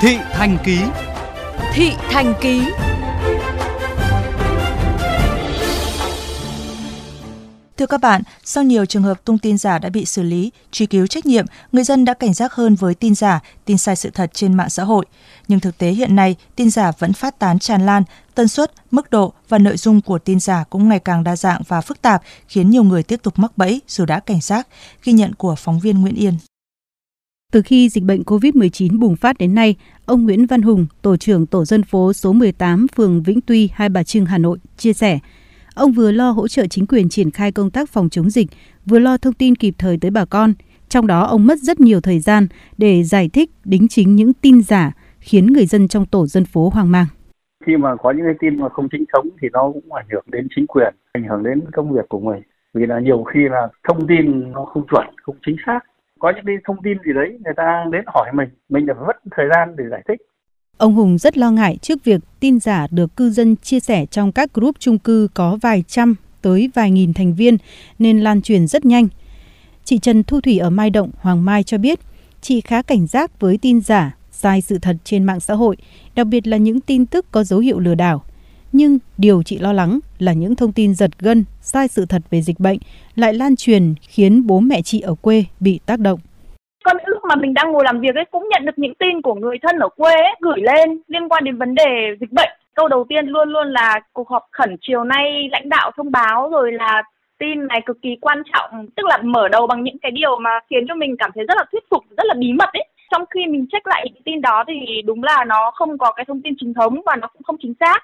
Thị Thành Ký Thị Thành Ký Thưa các bạn, sau nhiều trường hợp tung tin giả đã bị xử lý, truy cứu trách nhiệm, người dân đã cảnh giác hơn với tin giả, tin sai sự thật trên mạng xã hội. Nhưng thực tế hiện nay, tin giả vẫn phát tán tràn lan, tần suất, mức độ và nội dung của tin giả cũng ngày càng đa dạng và phức tạp, khiến nhiều người tiếp tục mắc bẫy dù đã cảnh giác, ghi nhận của phóng viên Nguyễn Yên. Từ khi dịch bệnh COVID-19 bùng phát đến nay, ông Nguyễn Văn Hùng, tổ trưởng tổ dân phố số 18 phường Vĩnh Tuy, Hai Bà Trưng, Hà Nội, chia sẻ, ông vừa lo hỗ trợ chính quyền triển khai công tác phòng chống dịch, vừa lo thông tin kịp thời tới bà con. Trong đó ông mất rất nhiều thời gian để giải thích đính chính những tin giả khiến người dân trong tổ dân phố hoang mang. Khi mà có những cái tin mà không chính thống thì nó cũng ảnh hưởng đến chính quyền, ảnh hưởng đến công việc của mình. Vì là nhiều khi là thông tin nó không chuẩn, không chính xác có những cái thông tin gì đấy người ta đến hỏi mình mình phải mất thời gian để giải thích Ông Hùng rất lo ngại trước việc tin giả được cư dân chia sẻ trong các group chung cư có vài trăm tới vài nghìn thành viên nên lan truyền rất nhanh. Chị Trần Thu Thủy ở Mai Động, Hoàng Mai cho biết, chị khá cảnh giác với tin giả, sai sự thật trên mạng xã hội, đặc biệt là những tin tức có dấu hiệu lừa đảo. Nhưng điều chị lo lắng là những thông tin giật gân, sai sự thật về dịch bệnh lại lan truyền khiến bố mẹ chị ở quê bị tác động. Con lúc mà mình đang ngồi làm việc ấy cũng nhận được những tin của người thân ở quê ấy, gửi lên liên quan đến vấn đề dịch bệnh. Câu đầu tiên luôn luôn là cuộc họp khẩn chiều nay lãnh đạo thông báo rồi là tin này cực kỳ quan trọng, tức là mở đầu bằng những cái điều mà khiến cho mình cảm thấy rất là thuyết phục, rất là bí mật ấy. Trong khi mình check lại những tin đó thì đúng là nó không có cái thông tin chính thống và nó cũng không chính xác.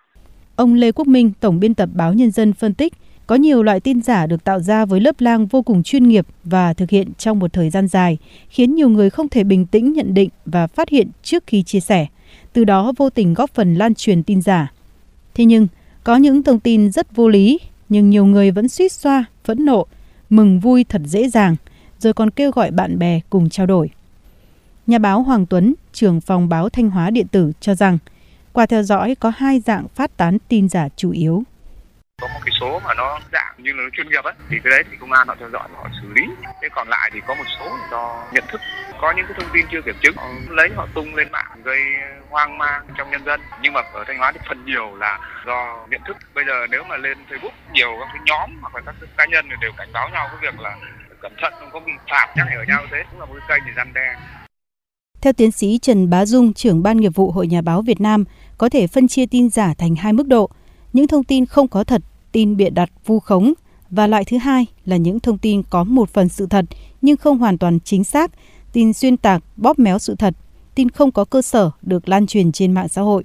Ông Lê Quốc Minh, tổng biên tập báo Nhân dân phân tích, có nhiều loại tin giả được tạo ra với lớp lang vô cùng chuyên nghiệp và thực hiện trong một thời gian dài, khiến nhiều người không thể bình tĩnh nhận định và phát hiện trước khi chia sẻ, từ đó vô tình góp phần lan truyền tin giả. Thế nhưng, có những thông tin rất vô lý, nhưng nhiều người vẫn suýt xoa, phẫn nộ, mừng vui thật dễ dàng, rồi còn kêu gọi bạn bè cùng trao đổi. Nhà báo Hoàng Tuấn, trưởng phòng báo Thanh hóa điện tử cho rằng, qua theo dõi có hai dạng phát tán tin giả chủ yếu. Có một cái số mà nó dạng như là nó chuyên nghiệp ấy, thì cái đấy thì công an họ theo dõi và họ xử lý. Thế còn lại thì có một số do nhận thức. Có những cái thông tin chưa kiểm chứng, họ lấy họ tung lên mạng, gây hoang mang trong nhân dân. Nhưng mà ở thanh hóa thì phần nhiều là do nhận thức. Bây giờ nếu mà lên facebook, nhiều các cái nhóm hoặc là các cá nhân đều cảnh báo nhau cái việc là cẩn thận, không có bị phạt nhắc nhở nhau thế. Cũng là một cái kênh để răn đe theo tiến sĩ Trần Bá Dung, trưởng ban nghiệp vụ Hội Nhà báo Việt Nam, có thể phân chia tin giả thành hai mức độ. Những thông tin không có thật, tin bịa đặt vu khống và loại thứ hai là những thông tin có một phần sự thật nhưng không hoàn toàn chính xác, tin xuyên tạc, bóp méo sự thật, tin không có cơ sở được lan truyền trên mạng xã hội.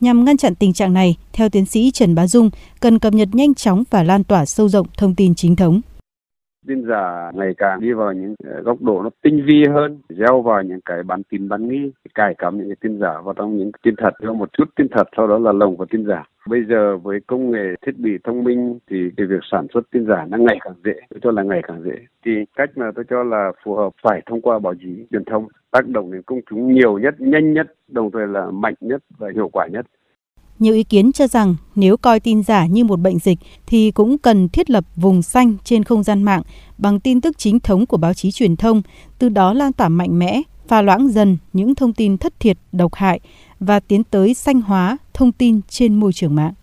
Nhằm ngăn chặn tình trạng này, theo tiến sĩ Trần Bá Dung, cần cập nhật nhanh chóng và lan tỏa sâu rộng thông tin chính thống tin giả ngày càng đi vào những ờ, góc độ nó tinh vi hơn, gieo vào những cái bán tin bán nghi cài cắm những cái tin giả vào trong những tin thật có một chút tin thật, sau đó là lồng vào tin giả. Bây giờ với công nghệ thiết bị thông minh thì cái việc sản xuất tin giả nó ngày càng dễ, tôi cho là ngày càng dễ. Thì cách mà tôi cho là phù hợp phải thông qua báo chí truyền thông, tác động đến công chúng nhiều nhất, nhanh nhất, đồng thời là mạnh nhất và hiệu quả nhất nhiều ý kiến cho rằng nếu coi tin giả như một bệnh dịch thì cũng cần thiết lập vùng xanh trên không gian mạng bằng tin tức chính thống của báo chí truyền thông, từ đó lan tỏa mạnh mẽ, pha loãng dần những thông tin thất thiệt, độc hại và tiến tới xanh hóa thông tin trên môi trường mạng.